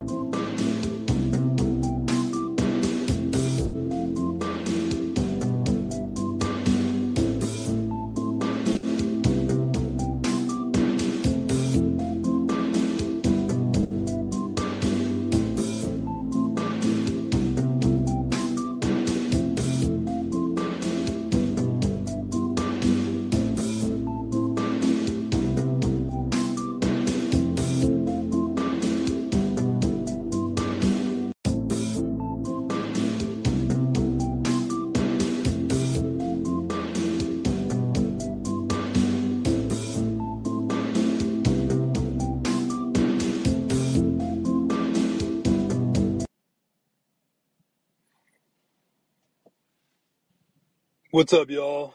Thank you What's up, y'all?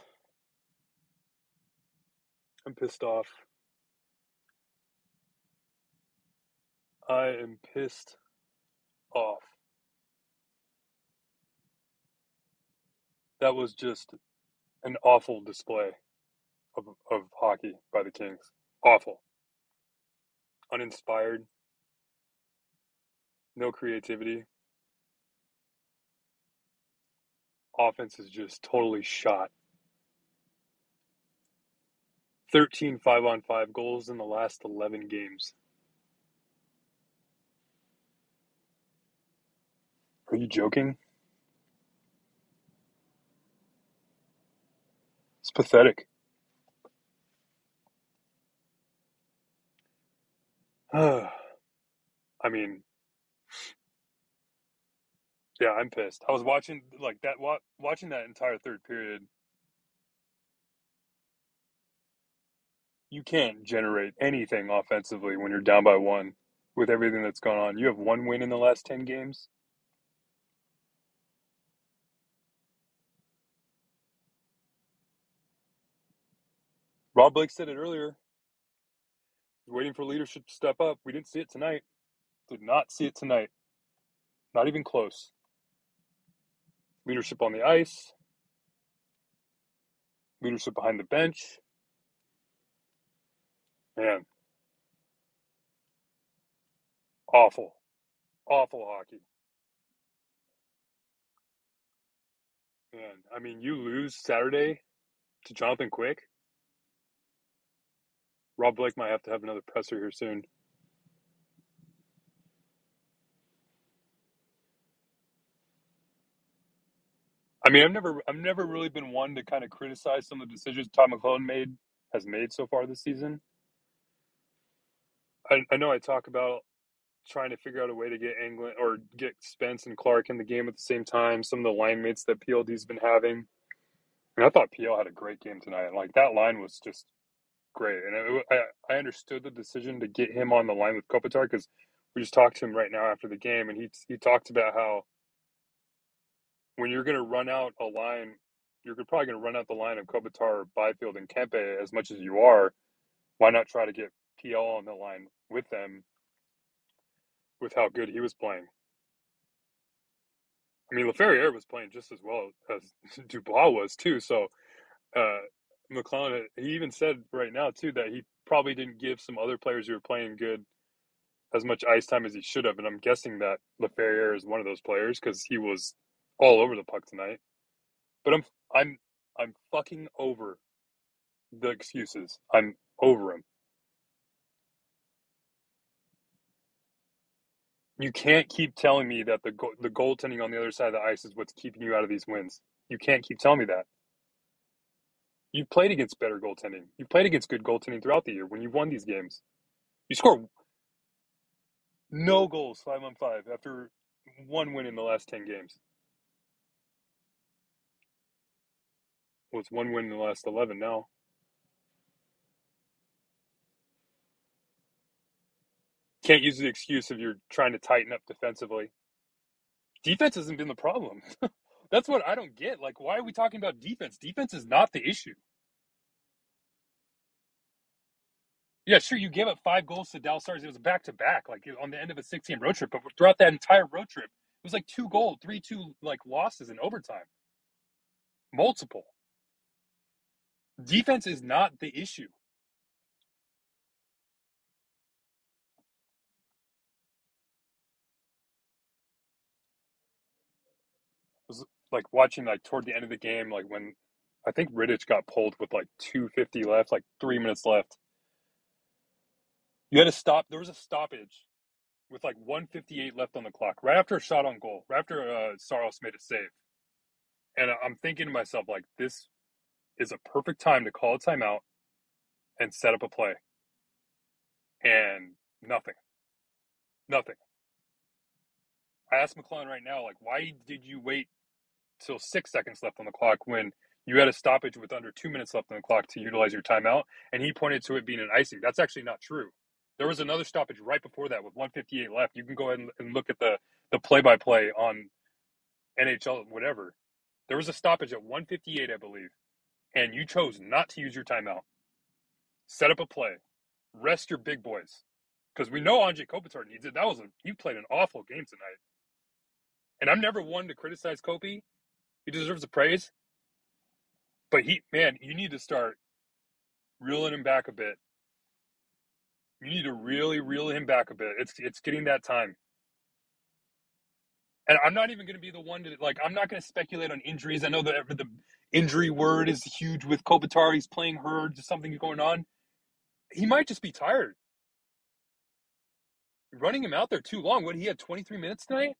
I'm pissed off. I am pissed off. That was just an awful display of, of hockey by the Kings. Awful. Uninspired. No creativity. Offense is just totally shot. 13 5 on 5 goals in the last 11 games. Are you joking? It's pathetic. I mean, yeah, I'm pissed. I was watching like that wa- watching that entire third period. You can't generate anything offensively when you're down by one with everything that's gone on. You have one win in the last 10 games. Rob Blake said it earlier. Waiting for leadership to step up. We didn't see it tonight. Did not see it tonight. Not even close. Leadership on the ice. Leadership behind the bench. Man. Awful. Awful hockey. Man, I mean, you lose Saturday to Jonathan Quick. Rob Blake might have to have another presser here soon. I mean, I've never, I've never really been one to kind of criticize some of the decisions Todd McLellan made has made so far this season. I, I know I talk about trying to figure out a way to get Englund or get Spence and Clarke in the game at the same time. Some of the line mates that PLD's been having. And I thought PL had a great game tonight. Like that line was just great, and it, I I understood the decision to get him on the line with Kopitar because we just talked to him right now after the game, and he he talked about how when you're going to run out a line, you're probably going to run out the line of Kopitar, Byfield, and Kempe as much as you are. Why not try to get PL on the line with them with how good he was playing? I mean, Laferriere was playing just as well as Dubois was too. So, uh, McLellan, he even said right now too that he probably didn't give some other players who were playing good as much ice time as he should have, and I'm guessing that Laferriere is one of those players because he was all over the puck tonight. But I'm I'm I'm fucking over the excuses. I'm over them. You can't keep telling me that the the goaltending on the other side of the ice is what's keeping you out of these wins. You can't keep telling me that. You've played against better goaltending. You've played against good goaltending throughout the year when you've won these games. You score no goals five on five after one win in the last 10 games. It's one win in the last 11 now. Can't use the excuse of you're trying to tighten up defensively. Defense hasn't been the problem. That's what I don't get. Like, why are we talking about defense? Defense is not the issue. Yeah, sure, you gave up five goals to Dallas Stars. It was back to back, like on the end of a six game road trip. But throughout that entire road trip, it was like two goal, three two like losses in overtime. Multiple. Defense is not the issue. was like watching like toward the end of the game, like when I think Rittich got pulled with like two fifty left, like three minutes left. You had to stop. There was a stoppage with like one fifty eight left on the clock, right after a shot on goal, right after uh, Saros made a save. And I'm thinking to myself, like, this is a perfect time to call a timeout and set up a play. And nothing. Nothing. I asked McLellan right now, like, why did you wait till six seconds left on the clock when you had a stoppage with under two minutes left on the clock to utilize your timeout? And he pointed to it being an icing. That's actually not true. There was another stoppage right before that with 158 left. You can go ahead and look at the the play by play on NHL, whatever. There was a stoppage at 158, I believe, and you chose not to use your timeout. Set up a play, rest your big boys, because we know Anze Kopitar needs it. That was a you played an awful game tonight, and I'm never one to criticize Kopi. He deserves the praise, but he, man, you need to start reeling him back a bit. You need to really reel him back a bit. It's it's getting that time. And I'm not even going to be the one to like. I'm not going to speculate on injuries. I know that the injury word is huge with Kopitar. He's playing hurt. Just something going on. He might just be tired. Running him out there too long. What he had 23 minutes tonight.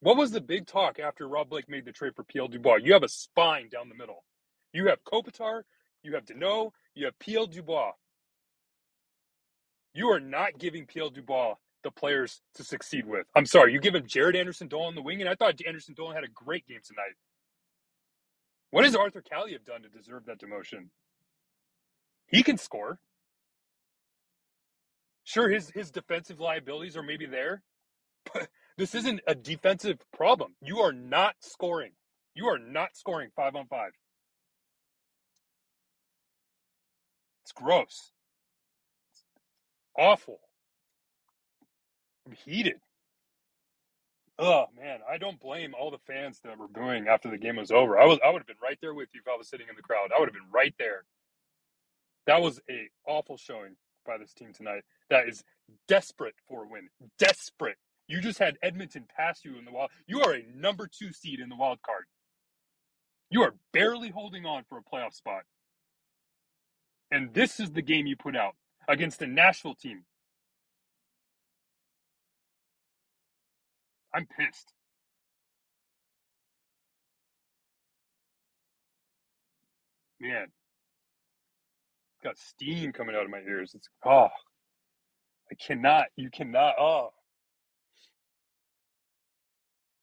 What was the big talk after Rob Blake made the trade for PL Dubois? You have a spine down the middle. You have Kopitar, you have Danault, you have PL Dubois. You are not giving PL Dubois the players to succeed with. I'm sorry, you give him Jaret Anderson Dolan the wing, and I thought Anderson Dolan had a great game tonight. What has Arthur Kaliyev done to deserve that demotion? He can score. Sure, his his defensive liabilities are maybe there, but this isn't a defensive problem. You are not scoring. You are not scoring five on five. It's gross. It's awful. I'm heated. Oh man, I don't blame all the fans that were booing after the game was over. I was I would have been right there with you if I was sitting in the crowd. I would have been right there. That was a awful showing by this team tonight. That is desperate for a win. Desperate. You just had Edmonton pass you in the wild. You are a number two seed in the wild card. You are barely holding on for a playoff spot. And this is the game you put out against a Nashville team. I'm pissed. Man, got steam coming out of my ears. It's oh, I cannot. You cannot. Oh,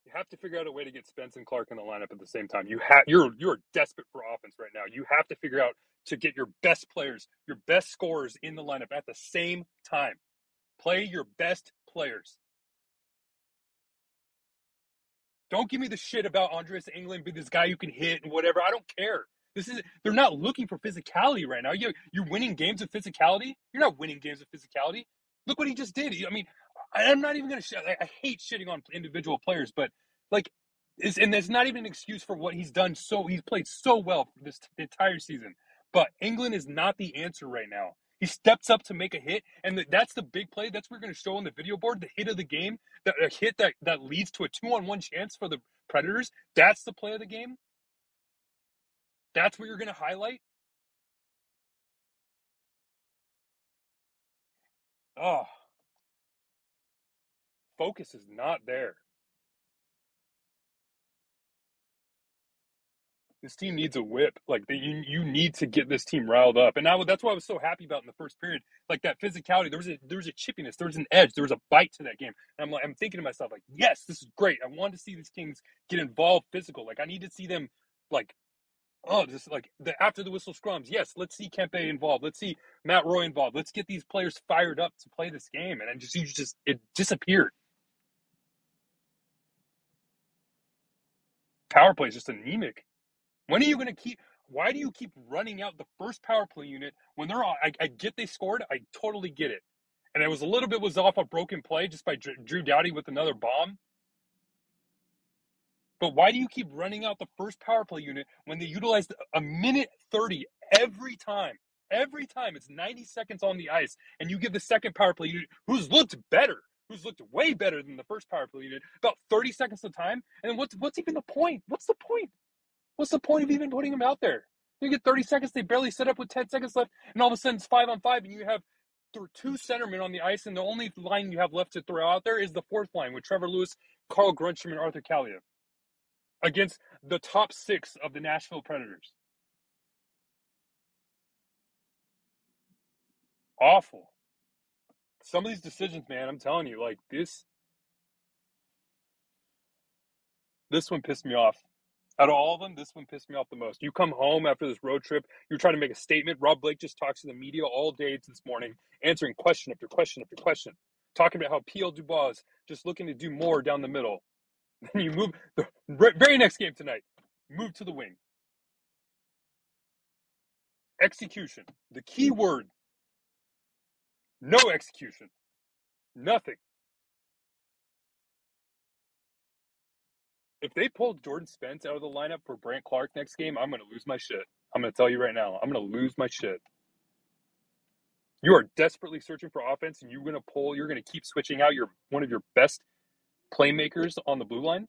you have to figure out a way to get Spence and Clarke in the lineup at the same time. You have you're you're desperate for offense right now. You have to figure out to get your best players, your best scorers in the lineup at the same time. Play your best players. Don't give me the shit about Andreas Englund be this guy you can hit and whatever. I don't care. This is they're not looking for physicality right now. You you're winning games of physicality. You're not winning games of physicality. Look what he just did. I mean, I'm not even gonna. Sh- I hate shitting on individual players, but like, is and there's not even an excuse for what he's done. So he's played so well for this entire season. But Englund is not the answer right now. He steps up to make a hit, and that's the big play. That's what we're going to show on the video board. The hit of the game, that a hit that that leads to a two-on-one chance for the Predators. That's the play of the game. That's what you're going to highlight. Oh, focus is not there. This team needs a whip. Like the, you, you need to get this team riled up, and I, that's what I was so happy about in the first period. Like that physicality, there was a there was a chippiness, there was an edge, there was a bite to that game. And I'm like, I'm thinking to myself, like, yes, this is great. I want to see these teams get involved, physical. Like I need to see them, like, oh, just like the after the whistle scrums. Yes, let's see Kempe involved. Let's see Matt Roy involved. Let's get these players fired up to play this game. And then just you just it disappeared. Power play is just anemic. When are you going to keep? Why do you keep running out the first power play unit when they're all? I, I get they scored. I totally get it. And it was a little bit was off a broken play just by Drew Doughty with another bomb. But why do you keep running out the first power play unit when they utilized a minute 30 every time? Every time it's 90 seconds on the ice, and you give the second power play unit, who's looked better, who's looked way better than the first power play unit, about 30 seconds of time. And what's what's even the point? What's the point? What's the point of even putting them out there? You get 30 seconds, they barely set up with 10 seconds left, and all of a sudden it's five on five, and you have two centermen on the ice, and the only line you have left to throw out there is the fourth line with Trevor Lewis, Carl Grundstrom, and Arthur Kaliyev against the top six of the Nashville Predators. Awful. Some of these decisions, man, I'm telling you, like this this one pissed me off. Out of all of them, this one pissed me off the most. You come home after this road trip, you're trying to make a statement. Rob Blake just talks to the media all day this morning, answering question after question after question, talking about how PL Dubois is just looking to do more down the middle. Then you move the very next game tonight. Move to the wing. Execution. The key mm. word. No execution. Nothing. If they pull Jordan Spence out of the lineup for Brandt Clarke next game, I'm going to lose my shit. I'm going to tell you right now. I'm going to lose my shit. You are desperately searching for offense, and you're going to pull. You're going to keep switching out your one of your best playmakers on the blue line,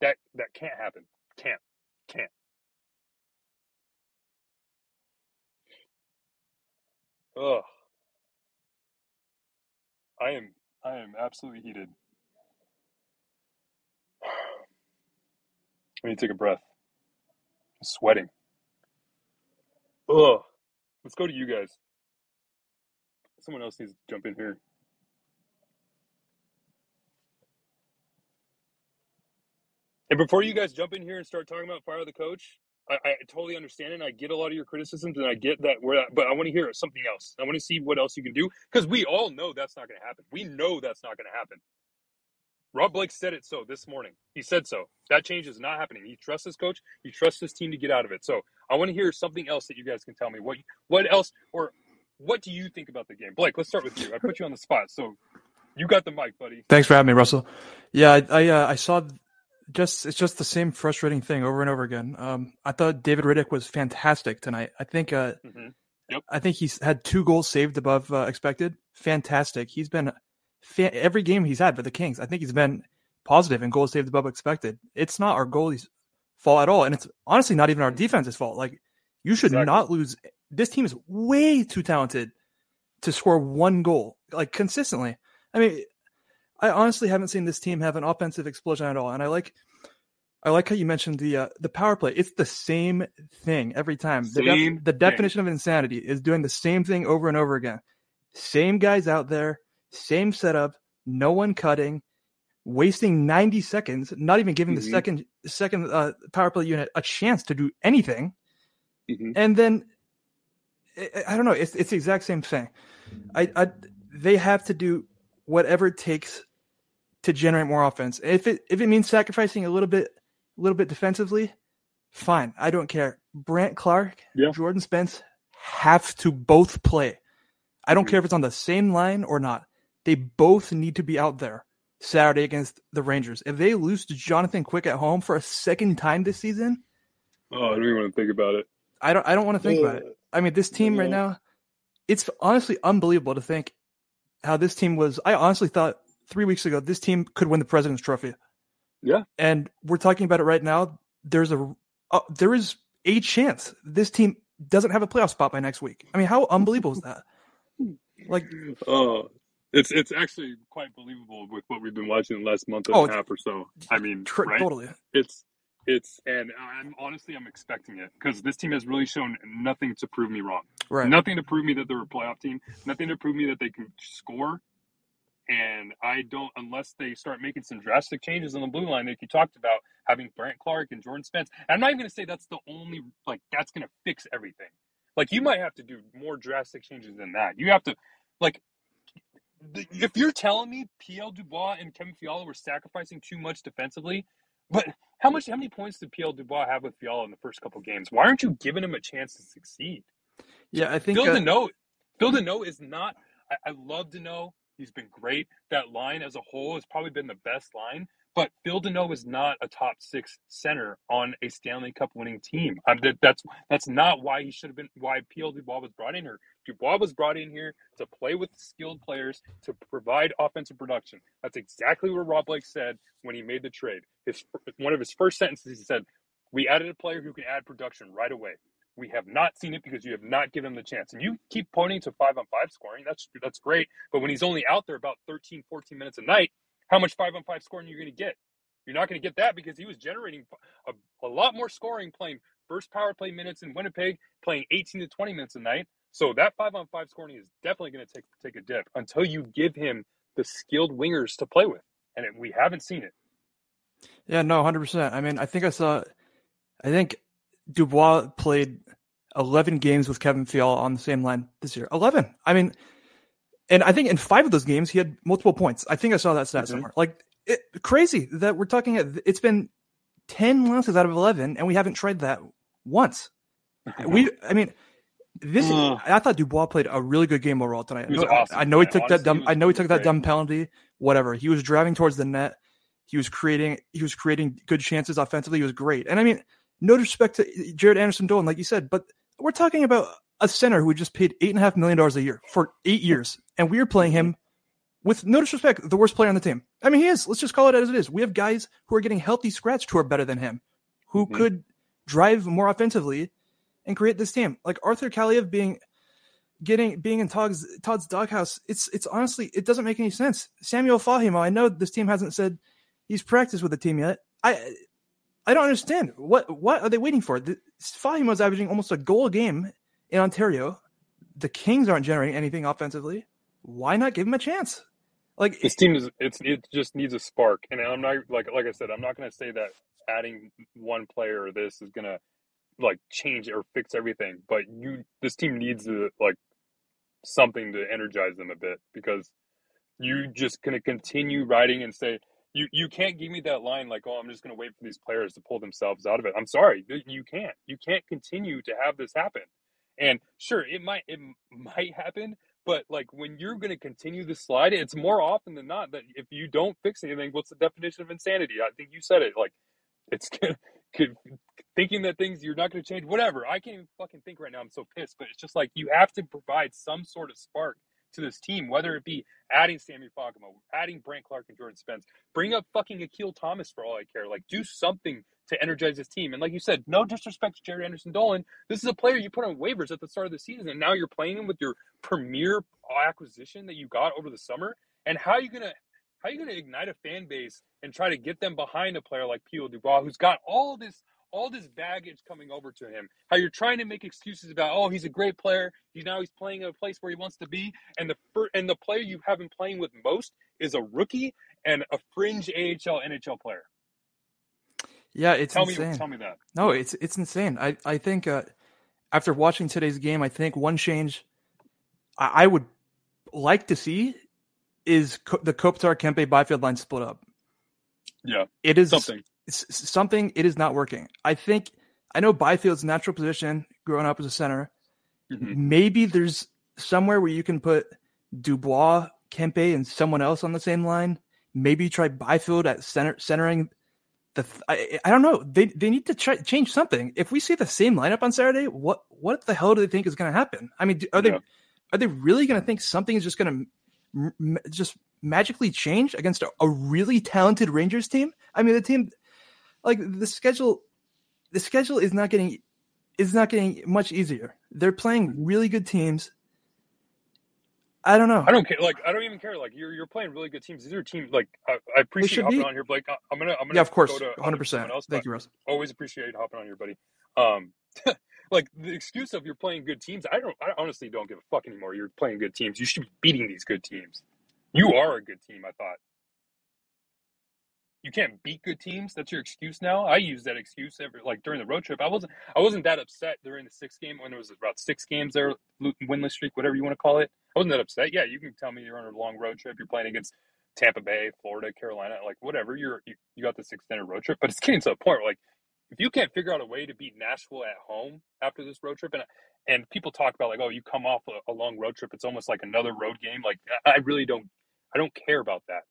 that that can't happen. Can't. Can't. Ugh. I am I am absolutely heated. Need to take a breath. I'm sweating. Ugh. Let's go to you guys. Someone else needs to jump in here. And before you guys jump in here and start talking about fire the coach, I, I totally understand it. And I get a lot of your criticisms, and I get that we're but I want to hear something else. I want to see what else you can do because we all know that's not going to happen. We know that's not going to happen. Rob Blake said it so this morning. He said so. That change is not happening. He trusts his coach. He trusts his team to get out of it. So I want to hear something else that you guys can tell me. What what else or what do you think about the game, Blake? Let's start with you. I put you on the spot, so you got the mic, buddy. Thanks for having me, Russell. Yeah, I I, uh, I saw just it's just the same frustrating thing over and over again. Um, I thought David Rittich was fantastic tonight. I think uh, mm-hmm. yep. I think he's had two goals saved above uh, expected. Fantastic. He's been every game he's had for the Kings. I think he's been positive and goals saved above expected. It's not our goalie's fault at all, and it's honestly not even our defense's fault. Like you should exactly. not lose. This team is way too talented to score one goal like consistently. I mean, I honestly haven't seen this team have an offensive explosion at all. And I like I like how you mentioned the uh, the power play. It's the same thing every time. The, def- the definition of insanity is doing the same thing over and over again. Same guys out there, same setup, no one cutting, wasting 90 seconds, not even giving mm-hmm. the second second uh, power play unit a chance to do anything. Mm-hmm. And then I, don't know, it's it's the exact same thing. I, I they have to do whatever it takes to generate more offense. If it if it means sacrificing a little bit a little bit defensively, fine. I don't care. Brandt Clarke, yeah. Jordan Spence have to both play. I don't mm-hmm. care if it's on the same line or not. They both need to be out there Saturday against the Rangers. If they lose to Jonathan Quick at home for a second time this season, oh, I don't even want to think about it. I don't. I don't want to think uh, about it. I mean, this team right now, it's honestly unbelievable to think how this team was. I honestly thought three weeks ago this team could win the President's Trophy. Yeah, and we're talking about it right now. There's a uh, there is a chance this team doesn't have a playoff spot by next week. I mean, how unbelievable is that? Like, oh, it's it's actually quite believable with what we've been watching the last month and oh, a half or so. I mean, right? totally. It's it's and I'm honestly I'm expecting it because this team has really shown nothing to prove me wrong. Right. Nothing to prove me that they're a playoff team. Nothing to prove me that they can score. And I don't, unless they start making some drastic changes on the blue line, like you talked about, having Brandt Clarke and Jordan Spence. And I'm not even going to say that's the only, like, that's going to fix everything. Like, you might have to do more drastic changes than that. You have to, like, if you're telling me PL Dubois and Kevin Fiala were sacrificing too much defensively, but how much, how many points did PL Dubois have with Fiala in the first couple games? Why aren't you giving him a chance to succeed? Yeah, I think Phil uh, Danault, Phil Danault is not. I, I love Danault. He's been great. That line as a whole has probably been the best line. But Phil Danault is not a top six center on a Stanley Cup winning team. That, that's that's not why he should have been. Why PL Dubois was brought in here. Dubois was brought in here to play with skilled players to provide offensive production. That's exactly what Rob Blake said when he made the trade. His one of his first sentences he said, "We added a player who can add production right away." We have not seen it because you have not given him the chance. And you keep pointing to five on five scoring. That's that's great. But when he's only out there about 13, 14 minutes a night, how much five on five scoring you're going to get? You're not going to get that because he was generating a, a lot more scoring playing first power play minutes in Winnipeg, playing 18 to 20 minutes a night. So that five on five scoring is definitely going to take take a dip until you give him the skilled wingers to play with, and it, we haven't seen it. Yeah, no, hundred percent. I mean, I think I saw. I think Dubois played 11 games with Kevin Fiala on the same line this year. 11. I mean, and I think in five of those games he had multiple points. I think I saw that stat mm-hmm. somewhere. Like it, crazy that we're talking. It's been 10 losses out of 11, and we haven't tried that once. we, I mean, this. I thought Dubois played a really good game overall tonight. I know, awesome, I know he took Honestly, that dumb. I know he took great. that dumb penalty. Whatever. He was driving towards the net. He was creating. He was creating good chances offensively. He was great. And I mean, no disrespect to Jaret Anderson Dolan, like you said, but we're talking about a center who just paid eight and a half million dollars a year for eight years, and we are playing him with no disrespect, the worst player on the team. I mean, he is. Let's just call it as it is. We have guys who are getting healthy scratched who are better than him, who mm-hmm. could drive more offensively and create this team. Like Arthur Kaliyev being getting being in Todd's Todd's doghouse. It's it's honestly it doesn't make any sense. Samuel Fagemo, I know this team hasn't said he's practiced with the team yet. I I don't understand. What what are they waiting for? The, Fagemo's averaging almost a goal a game in Ontario. The Kings aren't generating anything offensively. Why not give him a chance? Like this team is it's it just needs a spark. And I'm not like like I said, I'm not gonna say that adding one player or this is gonna like change or fix everything. But you this team needs to like something to energize them a bit because you just gonna continue riding and say you you can't give me that line like, oh, I'm just going to wait for these players to pull themselves out of it. I'm sorry, you can't. You can't continue to have this happen. And sure, it might it might happen, but like when you're going to continue the slide, it's more often than not that if you don't fix anything, what's the definition of insanity? I think you said it. Like it's thinking that things you're not going to change. Whatever. I can't even fucking think right now. I'm so pissed. But it's just like you have to provide some sort of spark to this team, whether it be adding Sammy Fagemo, adding Brandt Clarke and Jordan Spence, bring up fucking Akil Thomas for all I care. Like, do something to energize this team. And like you said, no disrespect to Jaret Anderson Dolan. This is a player you put on waivers at the start of the season, and now you're playing him with your premier acquisition that you got over the summer. And how are you gonna how are you gonna ignite a fan base and try to get them behind a player like PL Dubois, who's got all this all this baggage coming over to him. How you're trying to make excuses about, oh, he's a great player. He's now he's playing in a place where he wants to be, and the and the player you have him playing with most is a rookie and a fringe AHL NHL player. Yeah, it's tell insane. me tell me that. No, it's it's insane. I I think uh, after watching today's game, I think one change I, I would like to see is co- the Kopitar Kempe Byfield line split up. Yeah, it is something something it is not working. I think I know Byfield's natural position growing up as a center. Mm-hmm. Maybe there's somewhere where you can put Dubois, Kempe, and someone else on the same line. Maybe try Byfield at center centering the. I, I don't know. They they need to try, change something. If we see the same lineup on Saturday, what what the hell do they think is going to happen? I mean, are they yeah. are they really going to think something is just going to m- just magically change against a, a really talented Rangers team? I mean, the team like the schedule the schedule is not getting is not getting much easier. They're playing really good teams. I don't know. I don't care. Like I don't even care. Like you're you're playing really good teams. These are teams like I, I appreciate hopping be. on here, Blake. I'm gonna I'm gonna yeah, of course, 100. percent Thank you, Russ. Always appreciate hopping on here, buddy. Um, like the excuse of you're playing good teams. I don't. I honestly don't give a fuck anymore. You're playing good teams. You should be beating these good teams. You are a good team, I thought. You can't beat good teams. That's your excuse now. I use that excuse every like during the road trip. I wasn't I wasn't that upset during the six game when it was about six games there, winless streak, whatever you want to call it. I wasn't that upset. Yeah, you can tell me you're on a long road trip. You're playing against Tampa Bay, Florida, Carolina, like whatever. You're you, you got this extended road trip, but it's getting to a point where like if you can't figure out a way to beat Nashville at home after this road trip, and and people talk about like, oh, you come off a, a long road trip, it's almost like another road game. Like I really don't, I don't care about that.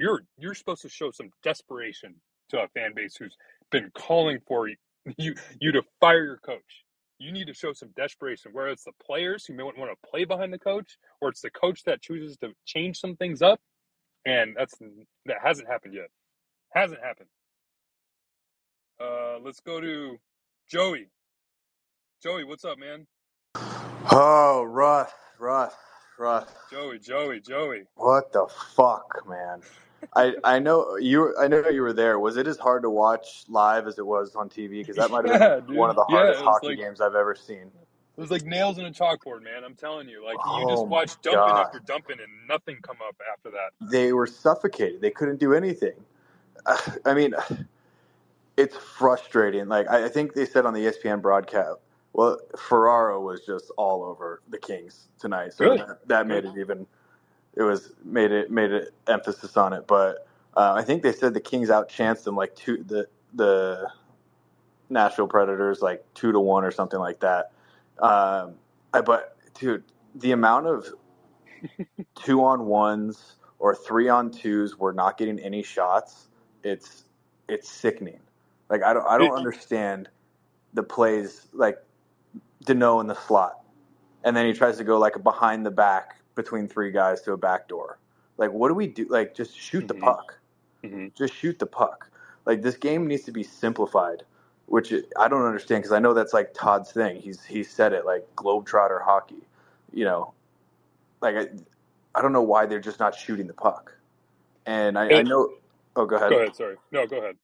You're you're supposed to show some desperation to a fan base who's been calling for you you, you to fire your coach. You need to show some desperation, whether it's the players who may want to play behind the coach, or it's the coach that chooses to change some things up. And that's that hasn't happened yet. Hasn't happened. Uh, let's go to Joey. Joey, what's up, man? Oh, Russ, Russ, Russ. Joey, Joey, Joey. What the fuck, man? I I know you. I know you were there. Was it as hard to watch live as it was on TV? Because that might have yeah, been dude. one of the hardest yeah, hockey like, games I've ever seen. It was like nails in a chalkboard, man. I'm telling you. Like you just oh watch dumping God. after dumping and nothing come up after that. They were suffocated. They couldn't do anything. I mean, it's frustrating. Like I think they said on the ESPN broadcast, well, Ferraro was just all over the Kings tonight, so that, that made it even. It was made it made it emphasis on it, but uh, I think they said the Kings outchanced them like two the the Nashville Predators like two to one or something like that. Um, I, but dude, the amount of two on ones or three on twos, we're not getting any shots. It's it's sickening. Like I don't I don't understand the plays like Danault in the slot, and then he tries to go like behind the back between three guys to a back door. Like what do we do? Like just shoot mm-hmm. the puck. Mm-hmm. Just shoot the puck. Like this game needs to be simplified, which I don't understand because I know that's like Todd's thing. He's he said it like globetrotter hockey. You know, like I, I don't know why they're just not shooting the puck. And I, I know. Oh, go ahead. Go ahead. Sorry. No, go ahead.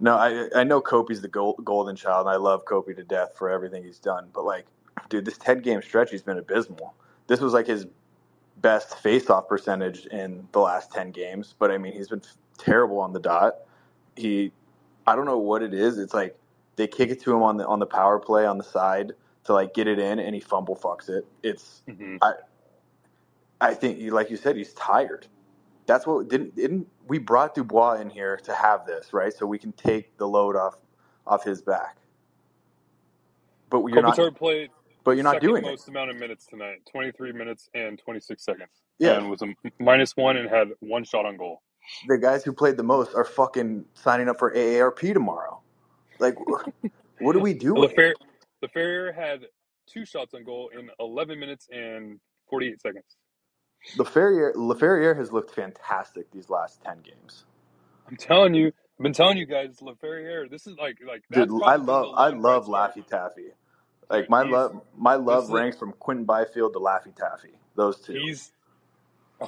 No, I I know Kopi's the gold, golden child, and I love Kopi to death for everything he's done. But like, dude, this ten game stretch he's been abysmal. This was like his best face-off percentage in the last ten games. But I mean, he's been terrible on the dot. He, I don't know what it is. It's like they kick it to him on the on the power play on the side to like get it in, and he fumble fucks it. It's mm-hmm. I. I think, like you said, he's tired that's what didn't didn't we brought Dubois in here to have this right, so we can take the load off off his back. But you're Kopitar not. played. But you're not doing the most it. amount of minutes tonight. Twenty three minutes and twenty six seconds. Yeah, and was a minus one and had one shot on goal. The guys who played the most are fucking signing up for AARP tomorrow. Like, what do we do? Lafer- Laferriere had two shots on goal in eleven minutes and forty eight seconds. Laferriere, Laferriere has looked fantastic these last ten games. I'm telling you, I've been telling you guys, Laferriere. This is like like. Dude, I love I love Laffy Taffy. Like my love my love ranks from Quinton Byfield to Laffy Taffy. Those two. He's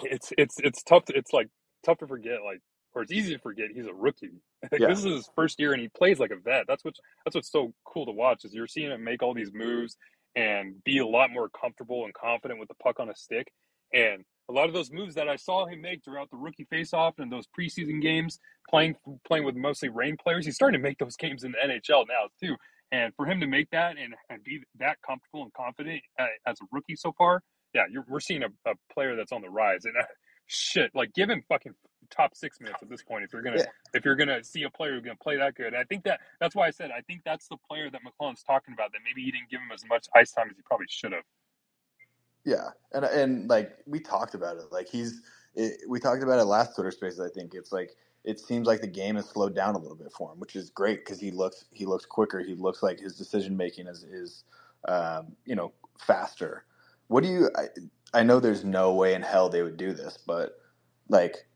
it's it's it's tough. To, it's like tough to forget. Like or it's easy to forget he's a rookie. Like, yeah. This is his first year, and he plays like a vet. That's what's that's what's so cool to watch is you're seeing him make all these moves and be a lot more comfortable and confident with the puck on a stick. And a lot of those moves that I saw him make throughout the rookie faceoff and those preseason games, playing playing with mostly Reign players, he's starting to make those games in the NHL now too. And for him to make that and, and be that comfortable and confident uh, as a rookie so far, yeah, we're seeing a, a, player that's on the rise. And uh, shit, like give him fucking top six minutes at this point if you're gonna yeah. if you're gonna see a player who's gonna play that good. And I think that that's why I said I think that's the player that McLellan's talking about. That maybe he didn't give him as much ice time as he probably should have. Yeah, and and like we talked about it, like he's it, we talked about it last Twitter Spaces. I think it's like it seems like the game has slowed down a little bit for him, which is great because he looks he looks quicker. He looks like his decision making is is um, you know faster. What do you? I, I know there's no way in hell they would do this, but like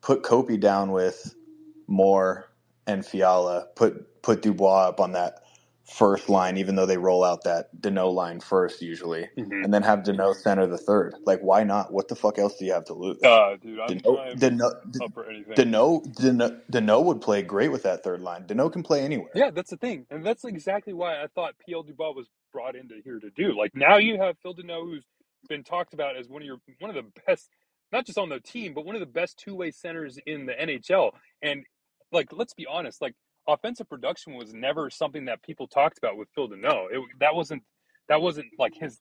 put Kopi down with Moore and Fiala, put put Dubois up on that first line, even though they roll out that Danault line first usually, mm-hmm. and then have Danault center the third. Like, why not? What the fuck else do you have to lose? Uh, dude, I'm Danault, Danault, Danault, Danault, would play great with that third line. Danault can play anywhere. Yeah, that's the thing, and that's exactly why I thought PL Dubois was brought into here to do. Like now you have Phil Danault, who's been talked about as one of your one of the best not just on the team, but one of the best two way centers in the NHL. And like, let's be honest, like offensive production was never something that people talked about with Phil Danault. It that wasn't that wasn't like his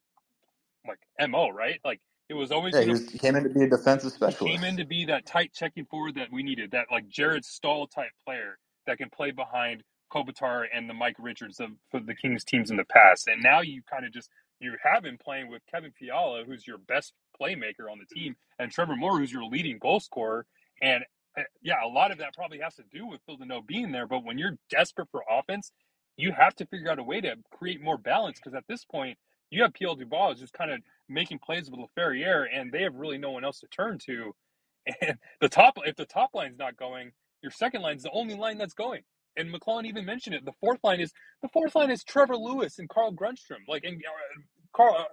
like mo right. Like it was always yeah, he, was, he, came in to be a defensive specialist. He came in to be that tight checking forward that we needed, that like Jared Staal type player that can play behind Kopitar and the Mike Richards of for the Kings teams in the past. And now you kind of just you have him playing with Kevin Fiala, who's your best playmaker on the team, and Trevor Moore, who's your leading goal scorer. And yeah, a lot of that probably has to do with Phil Danault being there. But when you're desperate for offense, you have to figure out a way to create more balance because at this point, you have Pierre Dubois just kind of making plays with Laferriere, and they have really no one else to turn to. And the top, if the top line's not going, your second line is the only line that's going. And McLellan even mentioned it. The fourth line is the fourth line is Trevor Lewis and Carl Grundstrom, like and uh, Carl uh,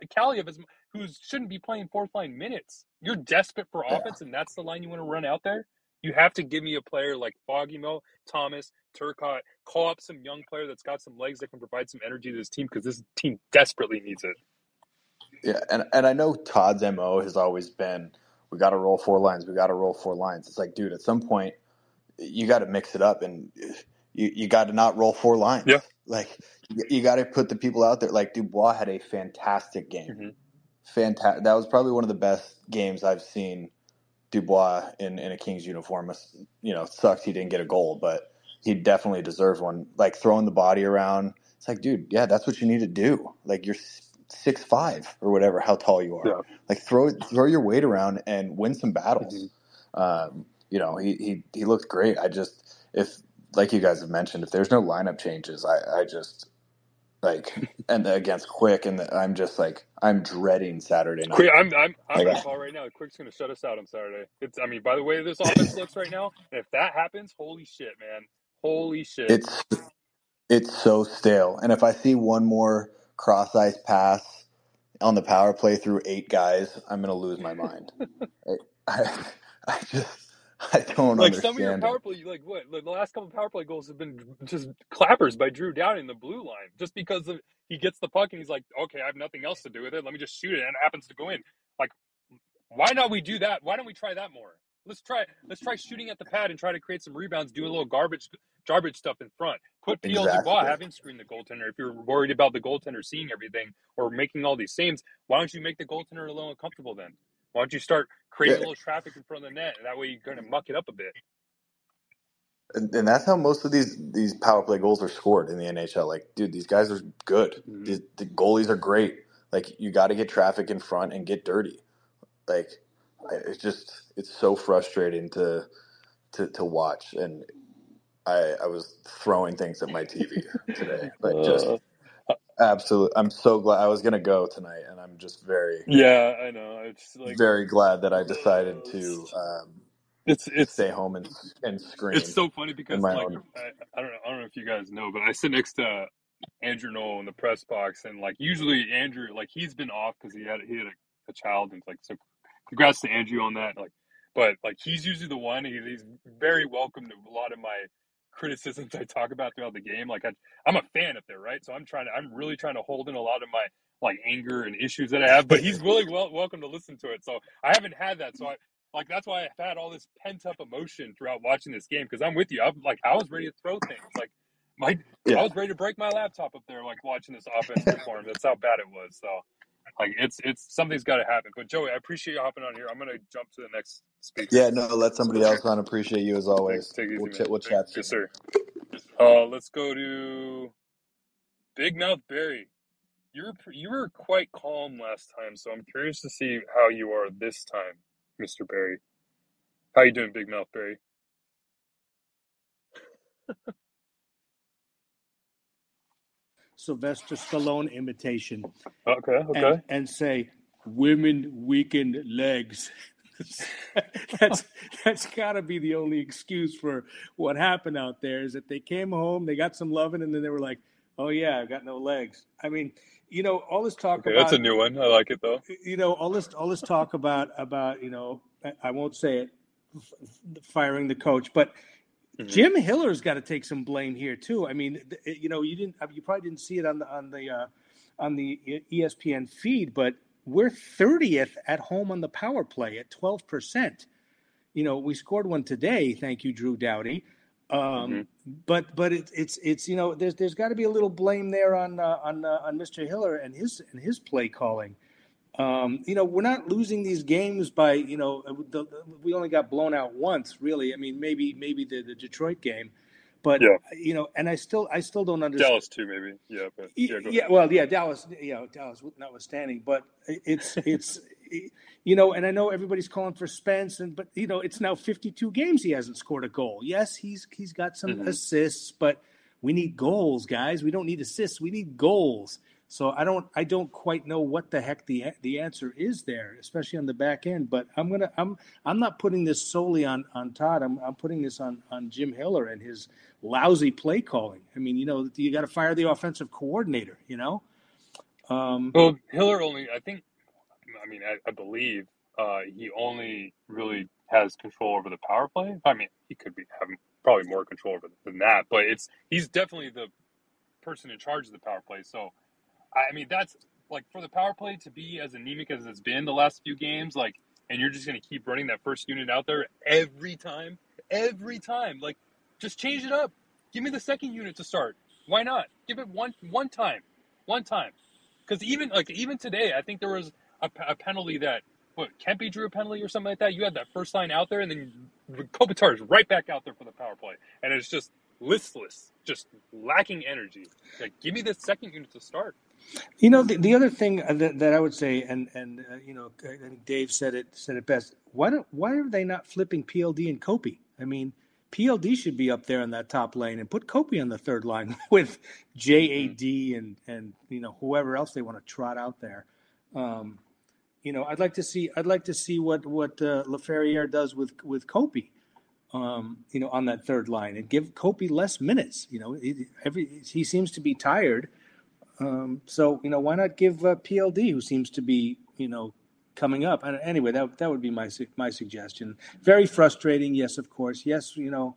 is who shouldn't be playing fourth line minutes. You're desperate for offense, and that's the line you want to run out there. You have to give me a player like Foggy Thomas, Turcotte, call up some young player that's got some legs that can provide some energy to this team because this team desperately needs it. Yeah, and and I know Todd's mo has always been we got to roll four lines, we got to roll four lines. It's like, dude, at some point you got to mix it up and you you got to not roll four lines. Yeah, like you, you got to put the people out there. Like Dubois had a fantastic game. Mm-hmm. Fantastic. That was probably one of the best games I've seen Dubois in in a Kings uniform. You know, sucks he didn't get a goal, but he definitely deserves one. Like throwing the body around. It's like, dude, yeah, that's what you need to do. Like you're six five or whatever, how tall you are. Yeah. Like throw throw your weight around and win some battles. Mm-hmm. Um, you know, he, he he looked great. I just if like you guys have mentioned, if there's no lineup changes, I, I just like and against Quick, and the, I'm just like I'm dreading Saturday night. Quick, I'm I'm I'm like, call right now. Quick's going to shut us out on Saturday. It's I mean, by the way this offense looks right now, if that happens, holy shit, man, holy shit. It's it's so stale, and if I see one more cross ice pass on the power play through eight guys, I'm going to lose my mind. I, I, I just I don't know like some of your power play, like what the last couple power play goals have been just clappers by Drew Doughty in the blue line, just because of, he gets the puck and he's like, okay, I have nothing else to do with it. Let me just shoot it, and it happens to go in. Like, why not we do that? Why don't we try that more? Let's try let's try shooting at the pad and try to create some rebounds, do a little garbage garbage stuff in front. Put PL exactly. Dubois, have him screen the goaltender. If you're worried about the goaltender seeing everything or making all these saves, why don't you make the goaltender a little uncomfortable then? Why don't you start creating yeah. a little traffic in front of the net? That way you're going to muck it up a bit. And, and, that's how most of these these power play goals are scored in the NHL. Like, dude, these guys are good. Mm-hmm. The, the goalies are great. Like, you got to get traffic in front and get dirty. Like, it's just it's so frustrating to to to watch. And I I was throwing things at my TV today, like just uh. Absolutely. I'm so glad I was going to go tonight and I'm just very Yeah, I know. It's like very glad that I decided to um, it's it's stay home and and scream. It's so funny because like I, I, don't know I don't know if you guys know, but I sit next to Andrew Knoll in the press box and like usually Andrew like he's been off cuz he had he had a, a, child and like so congrats to Andrew on that like but like he's usually the one he, he's very welcome to a lot of my criticisms I talk about throughout the game. Like I, I'm a fan up there, right? So I'm trying to, I'm really trying to hold in a lot of my like anger and issues that I have. But he's really well welcome to listen to it. So I haven't had that. So I like that's why I've had all this pent up emotion throughout watching this game because I'm with you. I'm like I was ready to throw things. Like my, yeah. I was ready to break my laptop up there, like watching this offense perform. That's how bad it was. So like it's it's something's got to happen. But Joey, I appreciate you hopping on here. I'm gonna jump to the next speaker. Yeah, no, let somebody else on. Appreciate you as always. Take, take we'll, ch- we'll chat. Yes, sir. Uh, let's go to Big Mouth Barry. You were you were quite calm last time, so I'm curious to see how you are this time, Mister Barry. How you doing, Big Mouth Barry? Sylvester Stallone imitation. Okay, okay. And, and say, women weakened legs. that's that's got to be the only excuse for what happened out there is that they came home, they got some loving, and then they were like, "Oh yeah, I've got no legs." I mean, you know, all this talk okay, about that's a new one. I like it though. You know, all this all this talk about about you know, I, I won't say it, firing the coach, but Mm-hmm. Jim Hiller's got to take some blame here too. I mean, you know, you didn't, you probably didn't see it on the on the uh, on the ESPN feed, but we're 30th at home on the power play at 12%. You know, we scored one today. Thank you, Drew Doughty. Um, mm-hmm. But but it, it's it's you know there's there's got to be a little blame there on uh, on uh, on Mr. Hiller and his and his play calling. Um, you know, we're not losing these games by you know the, the, we only got blown out once, really. I mean, maybe maybe the, the Detroit game, but yeah. you know, and I still I still don't understand Dallas too, maybe. Yeah, but yeah, yeah well, yeah, Dallas, you know, Dallas notwithstanding, but it's it's you know, and I know everybody's calling for Spence, and but you know, it's now 52 games he hasn't scored a goal. Yes, he's he's got some mm-hmm. assists, but we need goals, guys. We don't need assists. We need goals. So I don't I don't quite know what the heck the the answer is there, especially on the back end. But I'm gonna I'm I'm not putting this solely on on Todd. I'm I'm putting this on on Jim Hiller and his lousy play calling. I mean, you know, you got to fire the offensive coordinator. You know. Um, well, Hiller only I think. I mean, I, I believe uh, he only really has control over the power play. I mean, he could be having probably more control over than that, but it's he's definitely the person in charge of the power play. So I mean, that's like for the power play to be as anemic as it's been the last few games, like, and you're just going to keep running that first unit out there every time, every time. Like, just change it up. Give me the second unit to start. Why not? Give it one one time, one time. Because even like even today, I think there was a, a penalty that what Kempe drew a penalty or something like that. You had that first line out there, and then Kopitar is right back out there for the power play, and it's just listless, just lacking energy. Like, give me the second unit to start. You know, the, the other thing that, that I would say, and and uh, you know, I think Dave said it said it best. Why don't why are they not flipping PLD and Kopi? I mean, PLD should be up there in that top lane and put Kopi on the third line with JAD and and you know whoever else they want to trot out there. Um, you know, I'd like to see I'd like to see what what uh, Laferriere does with with Kopi. Um, you know, on that third line and give Kopi less minutes. You know, he, every he seems to be tired um, so you know, why not give uh, PLD, who seems to be you know coming up? And anyway, that that would be my my suggestion. Very frustrating, yes, of course, yes, you know,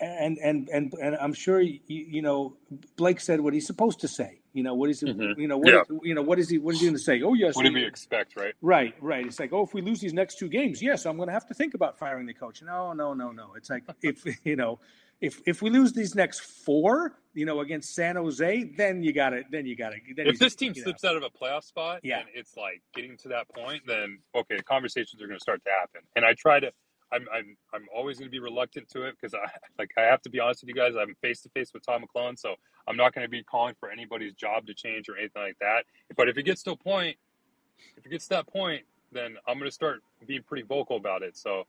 and and and and I'm sure you, you know Blake said what he's supposed to say. You know what is mm-hmm. you know what yeah. is, you know what is he what is he going to say? Oh yes, what do we expect, right? Right, right. It's like oh, if we lose these next two games, yes, I'm going to have to think about firing the coach. No, no, no, no. It's like if you know if if we lose these next four, you know, against San Jose, then you got it. Then you got it. If this team slips know. out of a playoff spot, yeah, and it's like getting to that point, then okay, conversations are going to start to happen. And I try to. I'm I'm I'm always going to be reluctant to it because I like I have to be honest with you guys. I'm face to face with Todd McLellan, so I'm not going to be calling for anybody's job to change or anything like that. But if it gets to a point, if it gets to that point, then I'm going to start being pretty vocal about it. So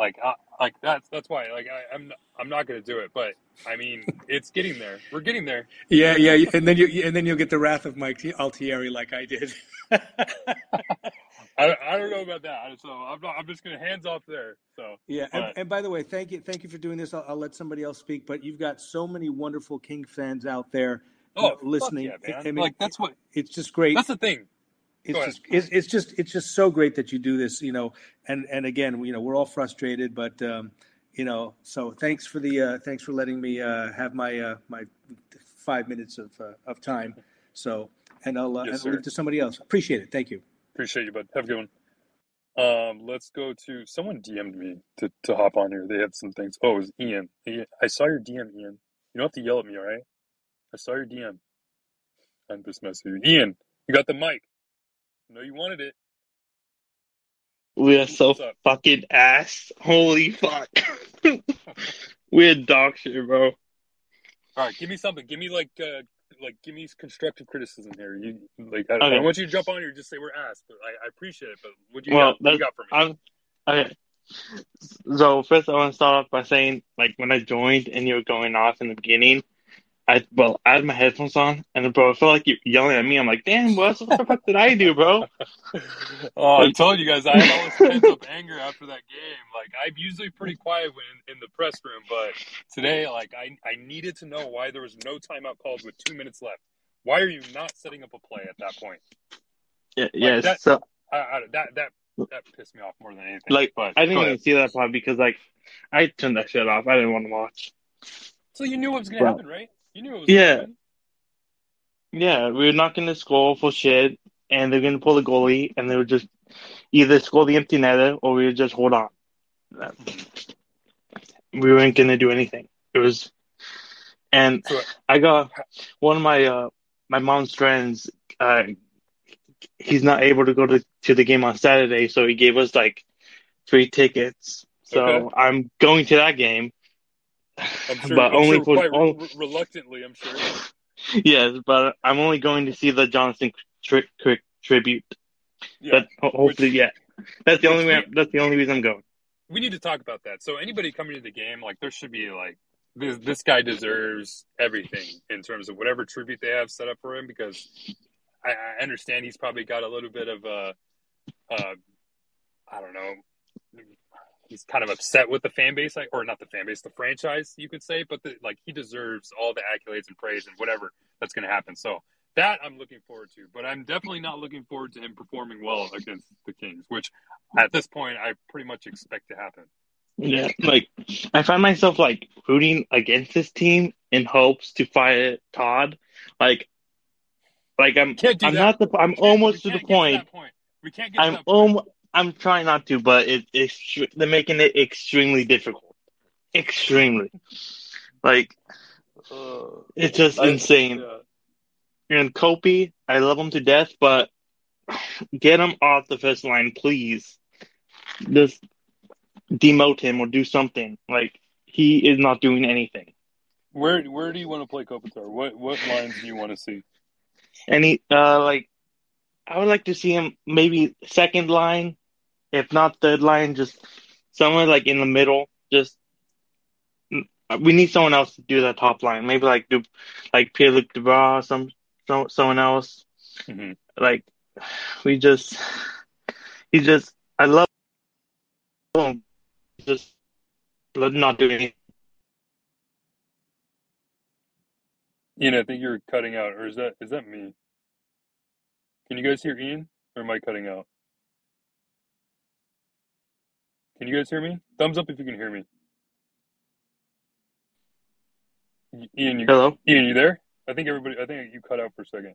like, uh, like that's that's why. Like, I, I'm I'm not going to do it, but I mean, it's getting there. We're getting there. Yeah, yeah, and then you and then you'll get the wrath of Mike Altieri, like I did. I, I don't know about that, so I'm not, I'm just going to hands off there. So yeah, and, and, by the way, thank you, thank you for doing this. I'll, I'll, let somebody else speak, but you've got so many wonderful King fans out there. Oh, listening! Yeah, man. I mean, like that's what it's just great. That's the thing it's just it's, it's, just it's just so great that you do this you know and and again you know we're all frustrated but um, you know so thanks for the uh, thanks for letting me uh, have my uh, my five minutes of uh, of time so and I'll, uh, yes, and I'll leave to somebody else appreciate it thank you appreciate you bud have a good one um, let's go to someone DM'd me to, to hop on here. They had some things. Oh, it was Ian. Ian. I saw your DM, Ian. You don't have to yell at me, all right? I saw your DM. And this message. Ian, you got the mic. No, you wanted it. We are so fucking ass. Holy fuck. We're dog shit, bro. All right, give me something. Give me like, uh, like, give me constructive criticism here. You like, I, okay. I don't want you to jump on here and just say we're ass, but I, I appreciate it. But what do you well, got? What you got for me? I'm, okay. So first, I want to start off by saying, like, when I joined and you were going off in the beginning, I well, I had my headphones on, and bro, I felt like you yelling at me. I'm like, damn, what the fuck did I do, bro? oh, I told you guys, I had all this pent up anger after that game. Like, I'm usually pretty quiet when in the press room, but today, like, I I needed to know why there was no timeout called with two minutes left. Why are you not setting up a play at that point? Yeah, like, yes. That, so I, I, that that that pissed me off more than anything. Like, but I didn't even see that part because like I turned that shit off. I didn't want to watch. So you knew what was going to happen, right? You knew it was yeah. Yeah, we are not gonna score for shit. and they're going to pull the goalie, and they would just either score the empty netter or we would just hold on. We weren't going to do anything. It was, and I got one of my uh, my mom's friends. Uh, he's not able to go to to the game on Saturday, so he gave us like free tickets. So okay. I'm going to that game. Sure, but I'm only sure for only, reluctantly, I'm sure. yes, but I'm only going to see the Jonathan tri- tri- tribute. Yeah, but hopefully, which, yeah. That's the only way. That's the only reason I'm going. We need to talk about that. So anybody coming to the game, like there should be like this. This guy deserves everything in terms of whatever tribute they have set up for him because I, I understand he's probably got a little bit of a, uh, I don't know, he's kind of upset with the fan base, or not the fan base, the franchise, you could say. But the, like he deserves all the accolades and praise and whatever that's going to happen. So that I'm looking forward to. But I'm definitely not looking forward to him performing well against the Kings, which at this point I pretty much expect to happen. Yeah, like I find myself like rooting against this team in hopes to fire Todd. Like like I'm, I'm not the, I'm almost to the point. Point. We can't get. I'm almost. I'm trying not to, but it, it's they're making it extremely difficult. Extremely, like uh, it's just I, insane. Yeah. And Kopi, I love him to death, but get him off the first line, please. Just demote him or do something. Like he is not doing anything. Where where do you want to play Kopitar? What what lines do you want to see? Any uh, like, I would like to see him maybe second line, if not third line, just somewhere like in the middle. Just we need someone else to do that top line. Maybe like do like Pierre Luc Dubois, some, some someone else. Mm-hmm. Like we just he just I love him. Just not doing anything. Ian, I think you're cutting out, or is that is that me? Can you guys hear Ian, or am I cutting out? Can you guys hear me? Thumbs up if you can hear me. Ian, you, hello. Ian, you there? I think everybody. I think you cut out for a second.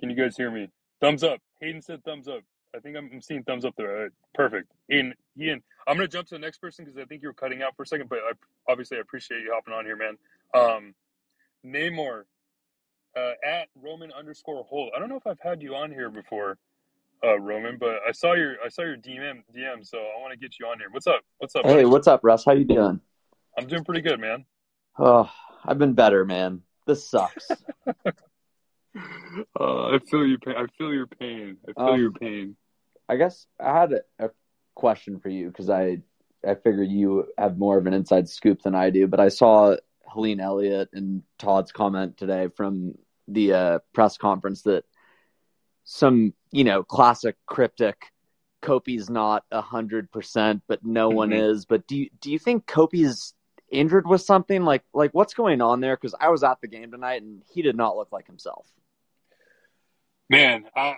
Can you guys hear me? Thumbs up. Hayden said thumbs up. I think I'm, I'm seeing thumbs up there. perfect. Ian, Ian, I'm gonna jump to the next person because I think you were cutting out for a second, but I, obviously I appreciate you hopping on here, man. Um, Namor, uh, at Roman underscore Holt. I don't know if I've had you on here before, uh, Roman, but I saw your I saw your DM DM, so I want to get you on here. What's up? What's up? Hey, buddy? what's up, Russ? How you doing? I'm doing pretty good, man. Oh, I've been better, man. This sucks. uh, I feel your pain. I feel your pain. I feel um, your pain. I guess I had a, a question for you because I I figured you have more of an inside scoop than I do. But I saw Helene Elliott and Todd's comment today from the uh, press conference that some you know classic cryptic Kopi's not a hundred percent, but no mm-hmm. one is. But do you do you think Kopi's injured with something? Like like what's going on there? Because I was at the game tonight and he did not look like himself. Man, I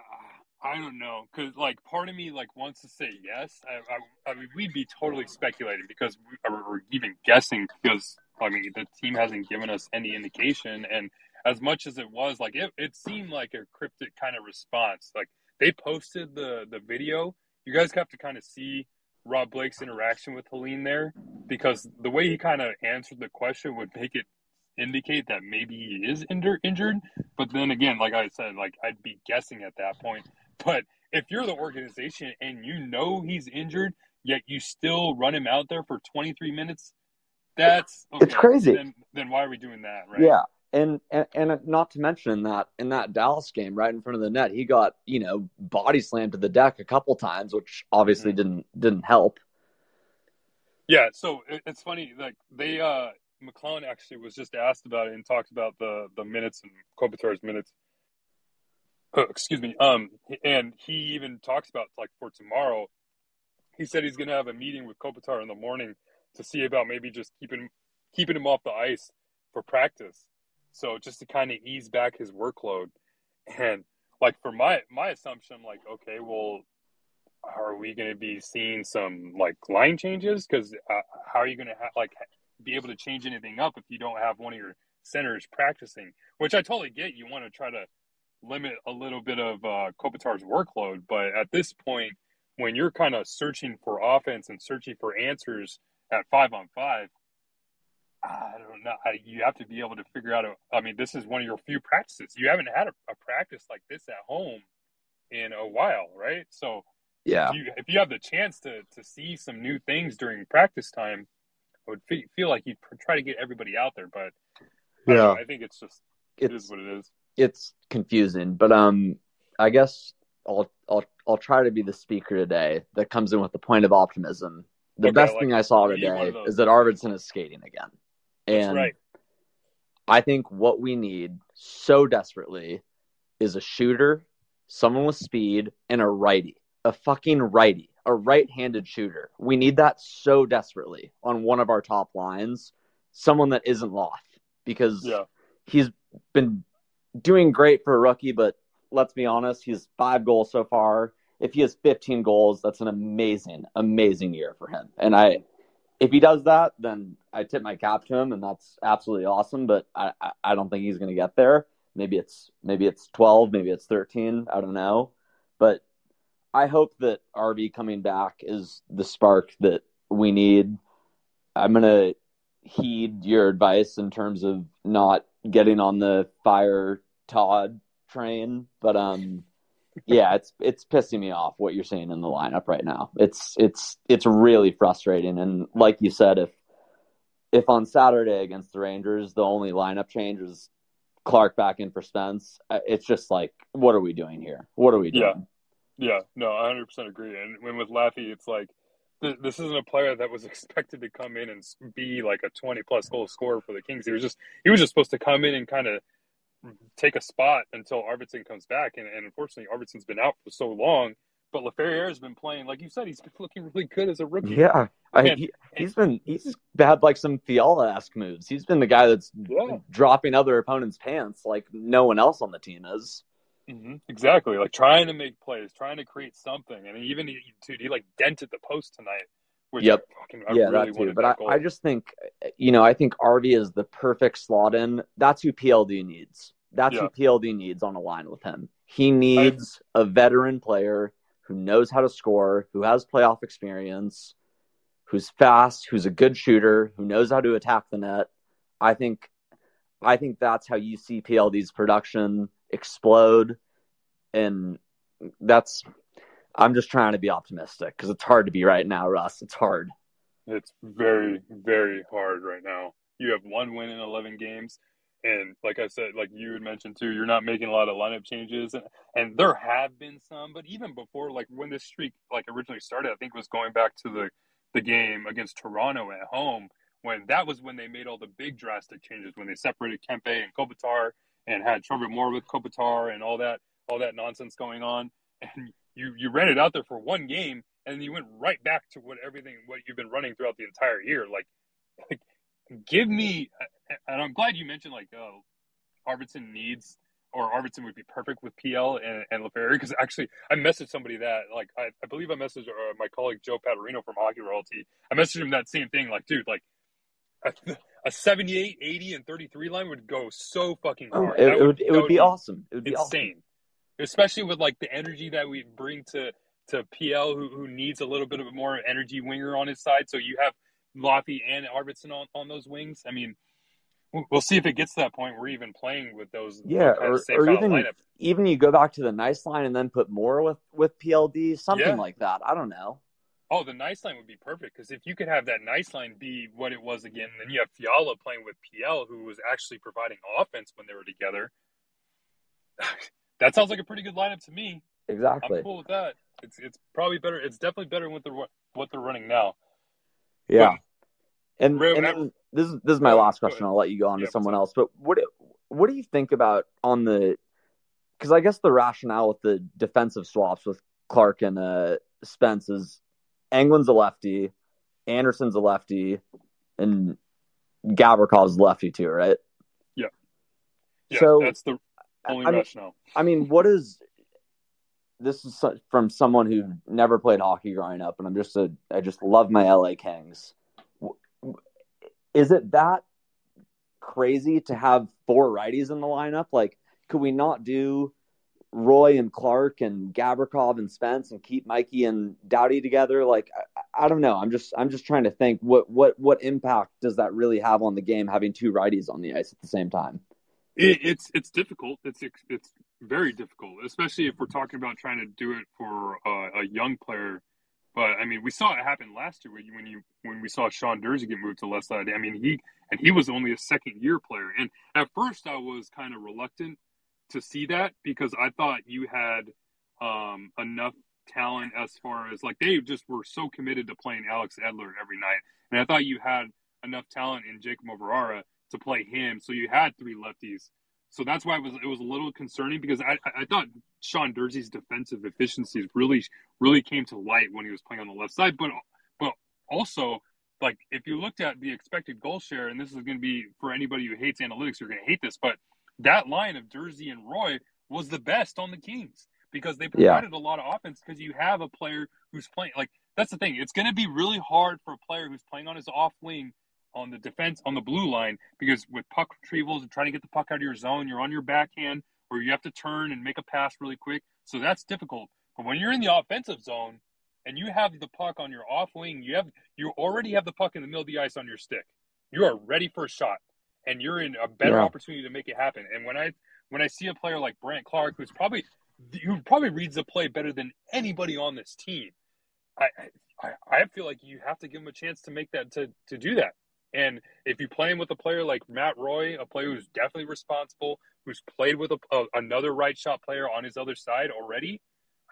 I don't know because like part of me like wants to say yes. I, I, I mean, we'd be totally speculating because we, we're even guessing because I mean the team hasn't given us any indication. And as much as it was like it, it seemed like a cryptic kind of response. Like they posted the the video. You guys have to kind of see Rob Blake's interaction with Helene there because the way he kind of answered the question would make it indicate that maybe he is injured. But then again, like I said, like I'd be guessing at that point. But if you're the organization and you know he's injured, yet you still run him out there for 23 minutes, that's okay. it's crazy. Then, then why are we doing that, right? Yeah. And, and and not to mention that in that Dallas game, right in front of the net, he got you know body slammed to the deck a couple times, which obviously mm-hmm. didn't didn't help. Yeah, so it's funny. Like they, uh McLellan actually was just asked about it and talked about the the minutes and Kopitar's minutes, oh, excuse me. Um, and he even talks about like for tomorrow. He said he's going to have a meeting with Kopitar in the morning to see about maybe just keeping keeping him off the ice for practice. So just to kind of ease back his workload. And like for my my assumption, like okay, well, are we going to be seeing some like line changes? Because uh, how are you going to like be able to change anything up if you don't have one of your centers practicing, which I totally get. You want to try to limit a little bit of uh, Kopitar's workload, but at this point, when you're kind of searching for offense and searching for answers at five on five, I don't know. You have to be able to figure out. A, I mean, this is one of your few practices. You haven't had a, a practice like this at home in a while, right? So, yeah, if you, if you have the chance to to see some new things during practice time, I would feel like you'd try to get everybody out there. But yeah, I, know, I think it's just it's, it is what it is. It's confusing, but um, I guess I'll I'll I'll try to be the speaker today that comes in with the point of optimism. The okay, best like thing I saw today is that Arvidsson is skating again. And right. I think what we need so desperately is a shooter, someone with speed, and a righty, a fucking righty, a right handed shooter. We need that so desperately on one of our top lines, someone that isn't Loth, because yeah. he's been doing great for a rookie, but let's be honest, he's five goals so far. If he has 15 goals, that's an amazing, amazing year for him. And I, if he does that, then I tip my cap to him, and that's absolutely awesome. But I, I don't think he's going to get there. Maybe it's maybe it's twelve, maybe it's thirteen. I don't know, but I hope that RV coming back is the spark that we need. I'm going to heed your advice in terms of not getting on the fire Todd train, but um yeah, it's it's pissing me off what you're seeing in the lineup right now. It's it's it's really frustrating. And like you said, if if on Saturday against the Rangers the only lineup change was Clarke back in for Spence, uh, it's just like, what are we doing here? What are we doing? Yeah, yeah, no, I 100 percent agree. And when with Laffy, it's like this isn't a player that was expected to come in and be like a 20 plus goal scorer for the Kings. He was just he was just supposed to come in and kind of take a spot until Arvidsson comes back. And, and unfortunately, Arvidsson's been out for so long. But Laferriere has been playing, like you said, he's been looking really good as a rookie. Yeah, I, he, has been he's had like some Fiala esque moves. He's been the guy that's yeah. dropping other opponents' pants like no one else on the team is. Mm-hmm. Exactly, like trying to make plays, trying to create something, and even he, dude, he like dented the post tonight. yep. Fucking, yeah, really that too. But that I, I just think, you know, I think RV is the perfect slot in. That's who PLD needs. That's yeah. who PLD needs on a line with him. He needs I, a veteran player who knows how to score, who has playoff experience, who's fast, who's a good shooter, who knows how to attack the net. I think I think that's how you see PLD's production explode and that's I'm just trying to be optimistic because it's hard to be right now, Russ. It's hard. It's very, very hard right now. You have one win in 11 games. And like I said, like you had mentioned too, you're not making a lot of lineup changes, and, and there have been some, but even before, like when this streak like originally started, I think it was going back to the the game against Toronto at home when that was when they made all the big drastic changes when they separated Kempe and Kopitar and had Trevor Moore with Kopitar and all that all that nonsense going on, and you you ran it out there for one game, and then you went right back to what everything what you've been running throughout the entire year, like like give me, and I'm glad you mentioned like uh, Arvidsson needs or Arvidsson would be perfect with PL and, and Laferriere because actually I messaged somebody that like I, I believe I messaged uh, my colleague Joe Paterino from Hockey Royalty. I messaged him that same thing like dude like a, a 78, 80, and 33 line would go so fucking oh, hard. Oh, it, would, it would, it would be, be awesome. It would be insane, awesome. especially with like the energy that we bring to to PL who who needs a little bit of a more energy winger on his side. So you have Laffy and Arvidsson on, on those wings. I mean, we'll see if it gets to that point. We're even playing with those. Yeah, or, or even lineup. even you go back to the nice line and then put more with with PLD, something yeah. like that. I don't know. Oh, the nice line would be perfect because if you could have that nice line be what it was again, then you have Fiala playing with PL, who was actually providing offense when they were together. that sounds like a pretty good lineup to me. Exactly. I'm cool with that. It's it's probably better. It's definitely better with the what they're running now. Yeah. And, and then, this is this is my last question. I'll let you go on to someone else. But what what do you think about on the because I guess the rationale with the defensive swaps with Clarke and uh, Spence is Englund's a lefty, Anderson's a lefty, and Gavrikov's a lefty too, right? Yeah. Yeah, so that's the only I rationale. I mean, what is this is from someone who never played hockey growing up, and I'm just a I just love my LA Kings. Is it that crazy to have four righties in the lineup? Like, could we not do Roy and Clarke and Gavrikov and Spence and keep Mikey and Doughty together? Like, I, I, don't know. I'm just I'm just trying to think what what what impact does that really have on the game having two righties on the ice at the same time? It, it's it's difficult. It's it's very difficult, especially if we're talking about trying to do it for uh, a young player. But I mean, we saw it happen last year when you when we saw Sean Durzi get moved to left side. I mean, he and he was only a second year player, and at first I was kind of reluctant to see that because I thought you had um, enough talent as far as like they just were so committed to playing Alex Edler every night, and I thought you had enough talent in Jacob Moverare to play him, so you had three lefties. So that's why it was it was a little concerning because I I thought Sean Durzi's defensive efficiencies really really came to light when he was playing on the left side, but but also like if you looked at the expected goal share, and this is going to be for anybody who hates analytics, you're going to hate this, but that line of Durzi and Roy was the best on the Kings because they provided yeah. a lot of offense because you have a player who's playing like that's the thing. It's going to be really hard for a player who's playing on his off wing on the defense on the blue line because with puck retrievals and trying to get the puck out of your zone, you're on your backhand or you have to turn and make a pass really quick. So that's difficult. But when you're in the offensive zone and you have the puck on your off wing, you have you already have the puck in the middle of the ice on your stick. You are ready for a shot and you're in a better yeah. opportunity to make it happen. And when I when I see a player like Brandt Clarke who's probably who probably reads the play better than anybody on this team, I, I I feel like you have to give him a chance to make that to to do that. And if you play him with a player like Matt Roy, a player who's definitely responsible, who's played with a, a, another right shot player on his other side already,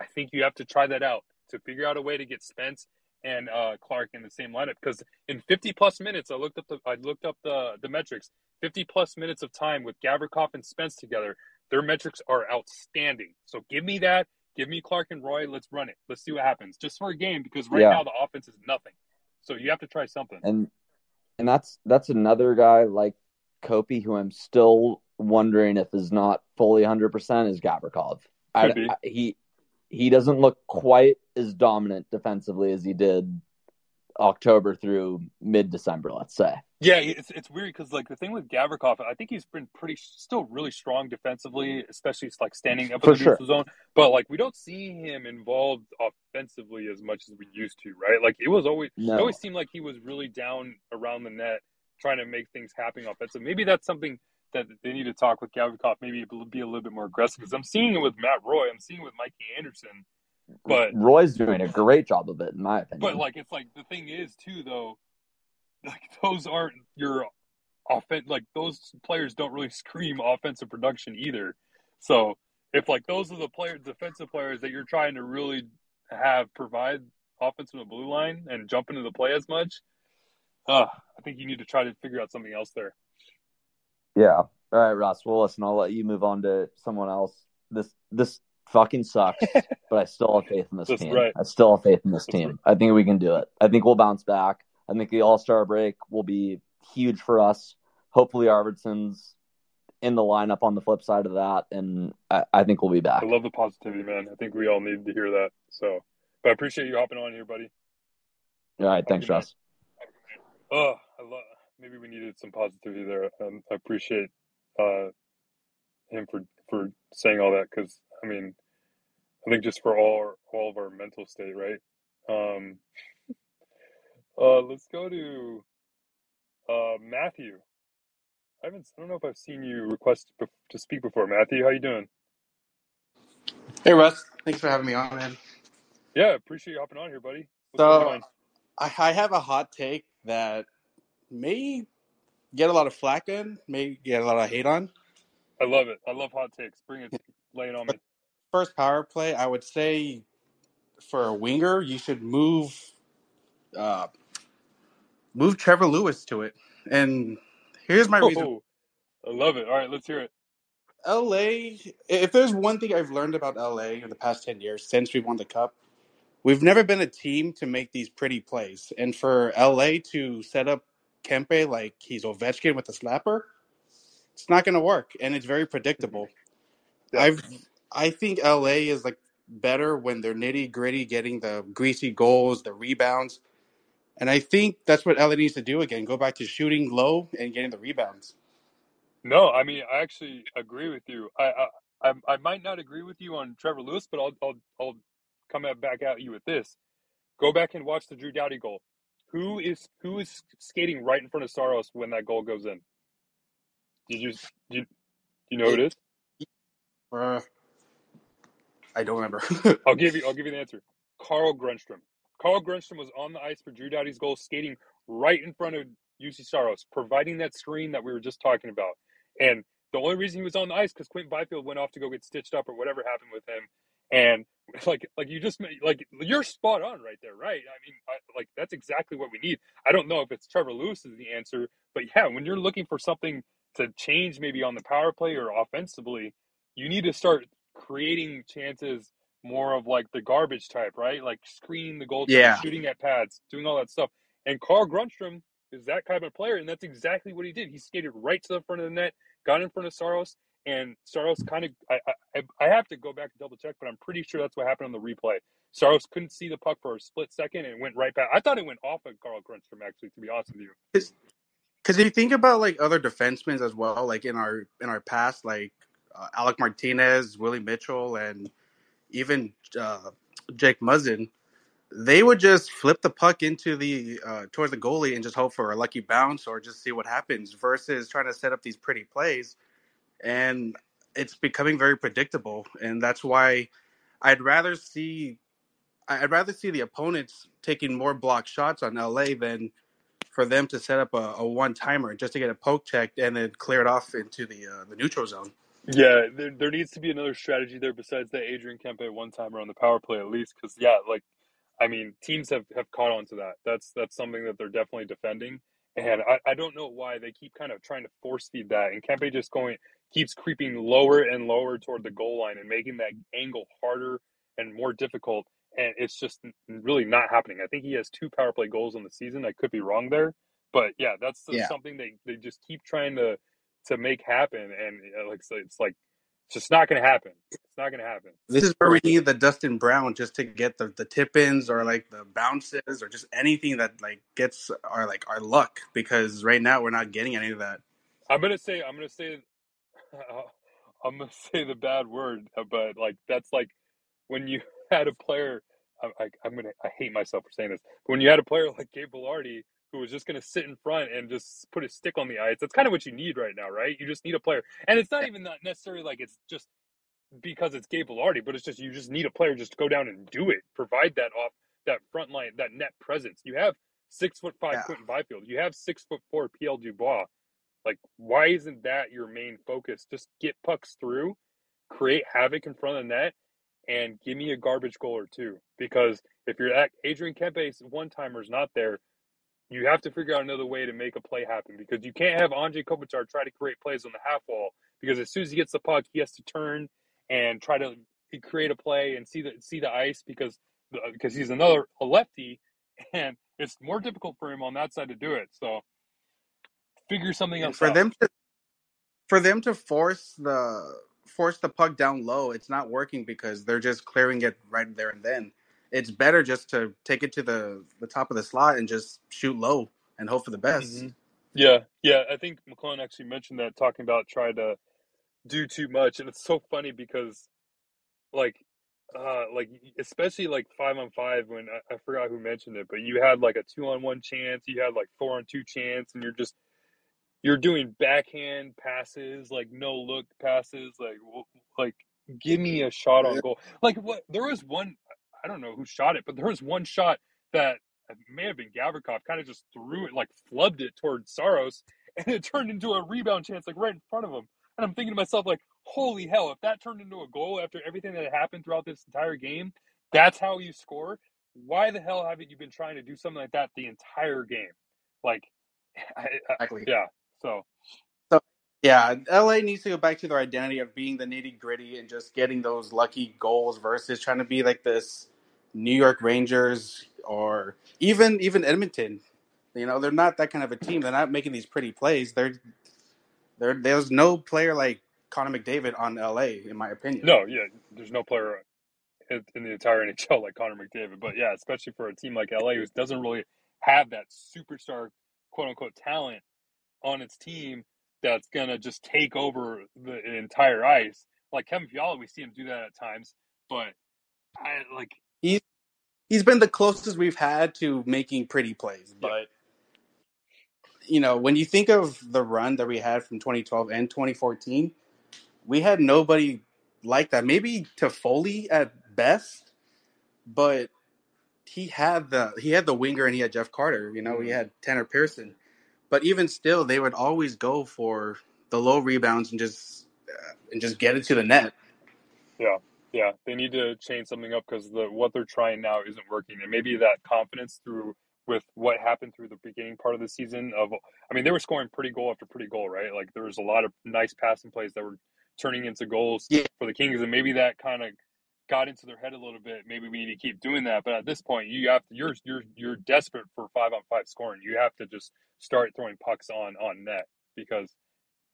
I think you have to try that out to figure out a way to get Spence and uh, Clarke in the same lineup. Because in 50 plus minutes, I looked up the I looked up the the metrics. 50 plus minutes of time with Gavrikov and Spence together, their metrics are outstanding. So give me that. Give me Clarke and Roy. Let's run it. Let's see what happens. Just for a game, because right yeah. now the offense is nothing. So you have to try something. And and that's that's another guy like Kopi who I'm still wondering if is not fully 100% is Gavrikov. I, I, he he doesn't look quite as dominant defensively as he did October through mid December, let's say. Yeah, it's it's weird because like the thing with Gavrikov, I think he's been pretty still really strong defensively, especially like standing up in the sure. zone. But like we don't see him involved offensively as much as we used to, right? Like it was always no. it always seemed like he was really down around the net trying to make things happen offensively. Maybe that's something that they need to talk with Gavrikov. Maybe be a little bit more aggressive because I'm seeing it with Matt Roy. I'm seeing it with Mikey Anderson but Roy's doing a great job of it, in my opinion. But like, it's like the thing is too, though, like those aren't your offense. Like those players don't really scream offensive production either. So if like those are the players, defensive players that you're trying to really have provide offense from the blue line and jump into the play as much, uh, I think you need to try to figure out something else there. Yeah. All right, Ross. Well, listen, I'll let you move on to someone else. This this fucking sucks, but I still have faith in this That's team. Right. I still have faith in this That's team. Right. I think we can do it. I think we'll bounce back. I think the All Star break will be huge for us. Hopefully, Arvidsson's in the lineup on the flip side of that, and I, I, think we'll be back. I love the positivity, man. I think we all need to hear that. So, but I appreciate you hopping on here, buddy. All right, thanks, Russ. Oh, I love. Maybe we needed some positivity there. Um, I appreciate uh, him for for saying all that because I mean, I think just for all our, all of our mental state, right? Um, uh, let's go to uh, Matthew. I haven't. I don't know if I've seen you request to speak before. Matthew, how you doing? Hey Russ, thanks for having me on, man. Yeah, appreciate you hopping on here, buddy. What's so, I, I have a hot take that may get a lot of flack in, may get a lot of hate on. I love it. I love hot takes. Bring it, lay it on me first power play, I would say for a winger, you should move uh, move Trevor Lewis to it. And here's my reason. Oh, I love it. All right, let's hear it. LA, if there's one thing I've learned about LA in the past 10 years since we won the cup, we've never been a team to make these pretty plays. And for LA to set up Kempe like he's Ovechkin with a slapper, it's not going to work. And it's very predictable. I've I think LA is like better when they're nitty gritty, getting the greasy goals, the rebounds. And I think that's what LA needs to do again. Go back to shooting low and getting the rebounds. No, I mean I actually agree with you. I I I might not agree with you on Trevor Lewis, but I'll I'll I'll come back at you with this. Go back and watch the Drew Doughty goal. Who is who is skating right in front of Saros when that goal goes in? Did you do you, you know who it is? Uh, I don't remember. I'll give you I'll give you the answer. Carl Grundstrom. Carl Grundstrom was on the ice for Drew Doughty's goal, skating right in front of Juuse Saros, providing that screen that we were just talking about. And the only reason he was on the ice because Quinton Byfield went off to go get stitched up or whatever happened with him. And like, like you just like you're spot on right there, right? I mean, I, like that's exactly what we need. I don't know if it's Trevor Lewis is the answer, but yeah, when you're looking for something to change, maybe on the power play or offensively, you need to start creating chances more of like the garbage type, right? Like screening the goal, yeah. shooting at pads, doing all that stuff. And Carl Grundstrom is that kind of player, and that's exactly what he did. He skated right to the front of the net, got in front of Saros, and Saros kind of I, I I have to go back and double check, but I'm pretty sure that's what happened on the replay. Saros couldn't see the puck for a split second and went right back. I thought it went off of Carl Grundstrom actually, to be honest with you. Because if you think about like other defensemen as well, like in our in our past, like uh, Alec Martinez, Willie Mitchell, and even uh, Jake Muzzin, they would just flip the puck into the uh, towards the goalie and just hope for a lucky bounce or just see what happens versus trying to set up these pretty plays and it's becoming very predictable and that's why I'd rather see I'd rather see the opponents taking more block shots on LA than for them to set up a, a one timer just to get a poke checked and then clear it off into the uh, the neutral zone. Yeah, there, there needs to be another strategy there besides that Adrian Kempe one timer on the power play at least because yeah, like I mean, teams have, have caught on to that. That's that's something that they're definitely defending. And I, I don't know why they keep kind of trying to force feed that. And Kempe just going keeps creeping lower and lower toward the goal line and making that angle harder and more difficult. And it's just really not happening. I think he has two power play goals in the season. I could be wrong there, but yeah, that's Yeah. something they, they just keep trying to to make happen. And uh, like so it's like it's just not going to happen. It's not going to happen. This is where we need the Dustin Brown just to get the, the tip ins or like the bounces or just anything that like gets our like our luck because right now we're not getting any of that. I'm gonna say I'm gonna say I'm gonna say the bad word, but like that's like when you had a player. I, I, I'm gonna I hate myself for saying this. But when you had a player like Gabe Vilardi who was just gonna sit in front and just put his stick on the ice, that's kind of what you need right now, right? You just need a player, and it's not even not necessarily like it's just because it's Gabe Vilardi, but it's just you just need a player just to go down and do it, provide that off that front line, that net presence. You have six foot five Yeah. Quinton Byfield, you have six foot four PL Dubois. Like, why isn't that your main focus? Just get pucks through, create havoc in front of the net, and give me a garbage goal or two. Because if you're at Adrian Kempe's one timer's not there, you have to figure out another way to make a play happen. Because you can't have Andre Kopitar try to create plays on the half wall. Because as soon as he gets the puck, he has to turn and try to create a play and see the see the ice because uh, because he's another a lefty, and it's more difficult for him on that side to do it. So figure something else for out. them to for them to force the force the puck down low, it's not working because they're just clearing it right there and then. It's better just to take it to the the top of the slot and just shoot low and hope for the best. hmm Yeah, yeah. I think McLellan actually mentioned that talking about trying to do too much, and it's so funny because like uh like especially like five on five when I, I forgot who mentioned it, but you had like a two on one chance, you had like four on two chance, and you're just you're doing backhand passes, like no look passes, like like give me a shot on goal. Like what? There was one, I don't know who shot it, but there was one shot that uh, may have been Gavrikov, kind of just threw it, like flubbed it towards Saros, and it turned into a rebound chance, like right in front of him. And I'm thinking to myself, like, holy hell, if that turned into a goal after everything that happened throughout this entire game, that's how you score. Why the hell haven't you been trying to do something like that the entire game? Like, I, I, Exactly. yeah. So So yeah, LA needs to go back to their identity of being the nitty gritty and just getting those lucky goals versus trying to be like this New York Rangers or even even Edmonton. You know, they're not that kind of a team. They're not making these pretty plays. They're there there's no player like Connor McDavid on LA, in my opinion. no, yeah, there's no player in, in the entire NHL like Connor McDavid, but yeah, especially for a team like LA who doesn't really have that superstar quote unquote talent on its team, that's gonna just take over the entire ice. Like Kevin Fiala, we see him do that at times, but I like he's he's been the closest we've had to making pretty plays. But yeah. you know, when you think of the run that we had from 2012 and 2014, we had nobody like that. Maybe Toffoli at best, but he had the he had the winger and he had Jeff Carter. You know, mm-hmm. he had Tanner Pearson. But even still, they would always go for the low rebounds and just uh, and just get it to the net. Yeah, yeah, they need to change something up because the what they're trying now isn't working, and maybe that confidence through with what happened through the beginning part of the season. Of I mean, they were scoring pretty goal after pretty goal, right? Like there was a lot of nice passing plays that were turning into goals yeah. for the Kings, and maybe that kind of got into their head a little bit. Maybe we need to keep doing that. But at this point, you have to, you're you're you're desperate for five on five scoring. You have to just start throwing pucks on on net because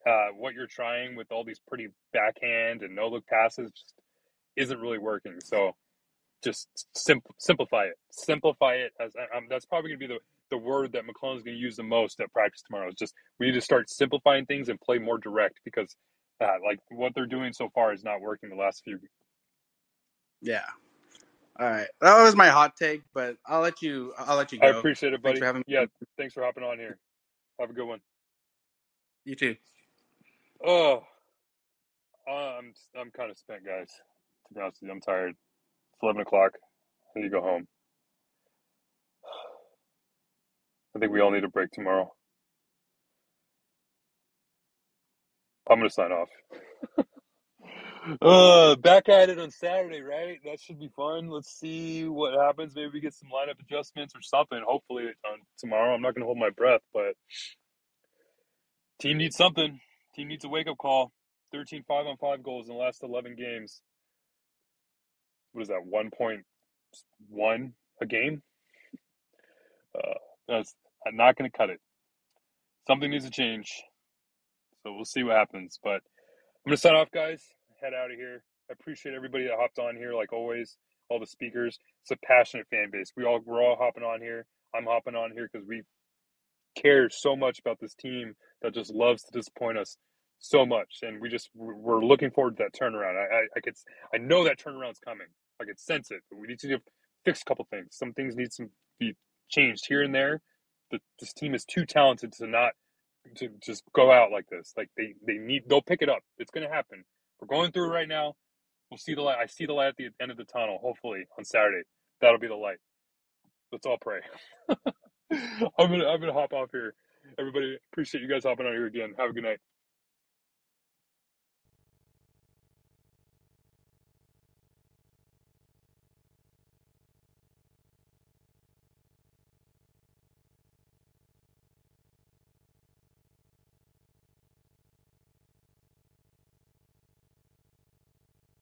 uh, what you're trying with all these pretty backhand and no look passes just isn't really working. So just sim- simplify it. Simplify it as um, that's probably going to be the the word that McLellan's going to use the most at practice tomorrow. Is just we need to start simplifying things and play more direct because uh, like what they're doing so far is not working the last few yeah. All right, that was my hot take, but I'll let you. I'll let you go. I appreciate it, buddy. Thanks for having me. yeah, thanks for hopping on here. Have a good one. You too. Oh, I'm I'm kind of spent, guys. To be honest with you, I'm tired. It's eleven o'clock. I need to go home. I think we all need a break tomorrow. I'm gonna sign off. Uh, back at it on Saturday, right? That should be fun. Let's see what happens. Maybe we get some lineup adjustments or something. Hopefully on tomorrow. I'm not going to hold my breath, but team needs something. Team needs a wake up call. 13 5 on 5 goals in the last 11 games. What is that? 1.1 a game? Uh, that's I'm not going to cut it. Something needs to change. So we'll see what happens. But I'm going to sign off, guys head out of here. I appreciate everybody that hopped on here, like always. All the speakers. It's a passionate fan base. We all we're all hopping on here. I'm hopping on here because we care so much about this team that just loves to disappoint us so much, and we just we're looking forward to that turnaround. I I, I could I know that turnaround's coming. I could sense it, but we need to fix a couple things. Some things need to be changed here and there. The, this team is too talented to not to just go out like this. Like they they need they'll pick it up. It's going to happen. We're going through it right now. We'll see the light. I see the light at the end of the tunnel. Hopefully on Saturday, that'll be the light. Let's all pray. I'm gonna I'm gonna hop off here. Everybody, appreciate you guys hopping on here again. Have a good night.